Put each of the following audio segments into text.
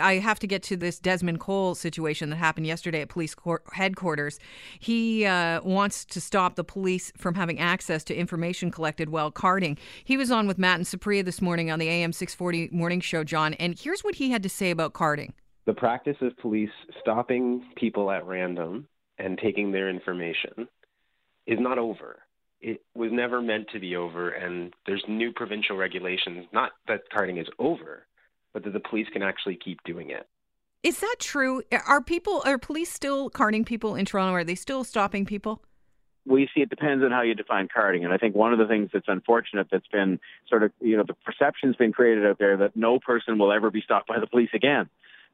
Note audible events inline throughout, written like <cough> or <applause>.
I have to get to this Desmond Cole situation that happened yesterday at police headquarters. He uh, wants to stop the police from having access to information collected while carding. He was on with Matt and Supriya this morning on the AM 640 morning show, John, and here's what he had to say about carding. The practice of police stopping people at random and taking their information is not over. It was never meant to be over, and there's new provincial regulations, not that carding is over, but that the police can actually keep doing it. Is that true? Are people, are police still carding people in Toronto? Are they still stopping people? Well, you see, it depends on how you define carding. And I think one of the things that's unfortunate that's been sort of, you know, the perception's been created out there that no person will ever be stopped by the police again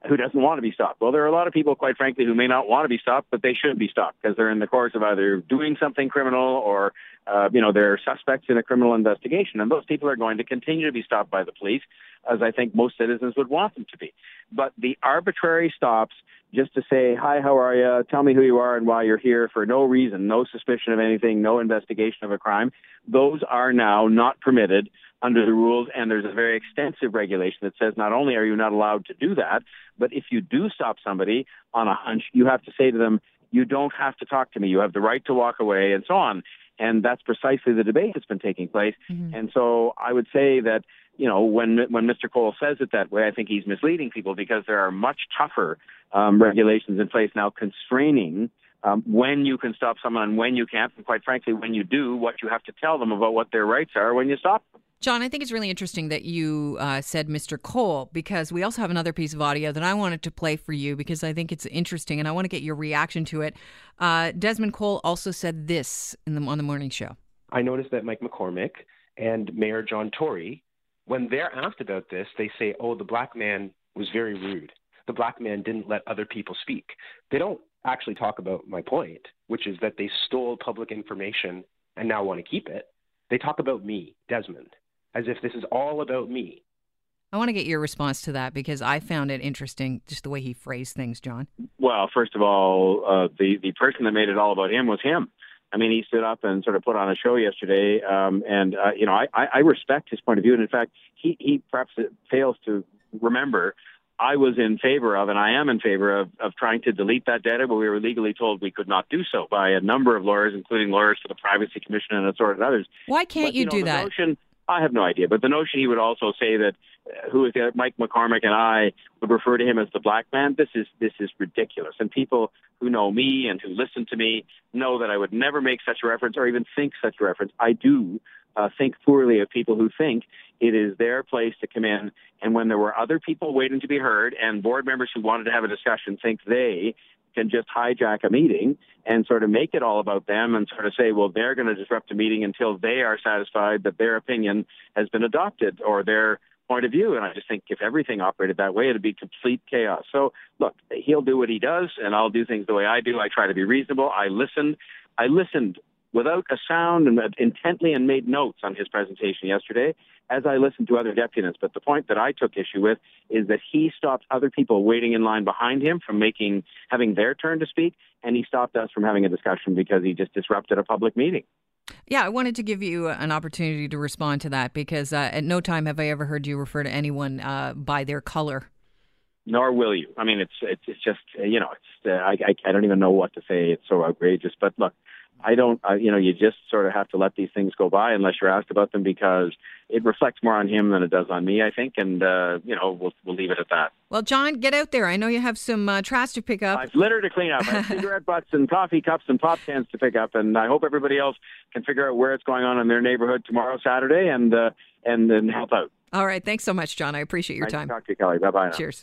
who doesn't want to be stopped. Well, there are a lot of people, quite frankly, who may not want to be stopped, but they should be stopped because they're in the course of either doing something criminal or, uh, you know, they're suspects in a criminal investigation. And those people are going to continue to be stopped by the police, as I think most citizens would want them to be. But the arbitrary stops just to say, hi, how are you? Tell me who you are and why you're here for no reason, no suspicion of anything, no investigation of a crime. Those are now not permitted under the rules, and there's a very extensive regulation that says not only are you not allowed to do that, but if you do stop somebody on a hunch, you have to say to them, you don't have to talk to me. You have the right to walk away, and so on. And that's precisely the debate that's been taking place. Mm-hmm. And so I would say that you know when when Mr. Cole says it that way, I think he's misleading people because there are much tougher um, regulations in place now constraining um, when you can stop someone and when you can't, and quite frankly, when you do, what you have to tell them about what their rights are when you stop them. John, I think it's really interesting that you uh, said Mr. Cole because we also have another piece of audio that I wanted to play for you because I think it's interesting and I want to get your reaction to it. Uh, Desmond Cole also said this in the, on the morning show. I noticed that Mike McCormack and Mayor John Tory, when they're asked about this, they say, oh, the black man was very rude. The black man didn't let other people speak. They don't actually talk about my point, which is that they stole public information and now want to keep it. They talk about me, Desmond as if this is all about me. I want to get your response to that because I found it interesting, just the way he phrased things, John. Well, first of all, uh, the the person that made it all about him was him. I mean, he stood up and sort of put on a show yesterday, um, and uh, you know, I, I respect his point of view, and in fact, he he perhaps fails to remember I was in favor of, and I am in favor of, of trying to delete that data, but we were legally told we could not do so by a number of lawyers, including lawyers for the Privacy Commission and assorted others. Why can't but, you, you know, do that? Notion, I have no idea, but the notion he would also say that uh, who is there, Mike McCormack and I would refer to him as the black man. This is this is ridiculous. And people who know me and who listen to me know that I would never make such a reference or even think such a reference. I do uh, think poorly of people who think it is their place to come in. And when there were other people waiting to be heard and board members who wanted to have a discussion think they can just hijack a meeting and sort of make it all about them and sort of say, well, they're going to disrupt the meeting until they are satisfied that their opinion has been adopted or their point of view. And I just think if everything operated that way, it'd be complete chaos. So look, he'll do what he does, and I'll do things the way I do. I try to be reasonable. I listened. I listened without a sound and intently and made notes on his presentation yesterday as I listened to other deputies. But the point that I took issue with is that he stopped other people waiting in line behind him from making having their turn to speak, and he stopped us from having a discussion because he just disrupted a public meeting. Yeah, I wanted to give you an opportunity to respond to that because uh, at no time have I ever heard you refer to anyone uh, by their color. Nor will you. I mean, it's it's, it's just you know, it's uh, I, I I don't even know what to say. It's so outrageous. But look, I don't, uh, you know, you just sort of have to let these things go by unless you're asked about them because it reflects more on him than it does on me, I think. And, uh, you know, we'll, we'll leave it at that. Well, John, get out there. I know you have some uh, trash to pick up. I've litter to clean up. I have <laughs> cigarette butts and coffee cups and pop cans to pick up. And I hope everybody else can figure out where it's going on in their neighborhood tomorrow, Saturday, and, uh, and then help out. All right. Thanks so much, John. I appreciate your nice time. talk to you, Kelly. Bye bye. Cheers.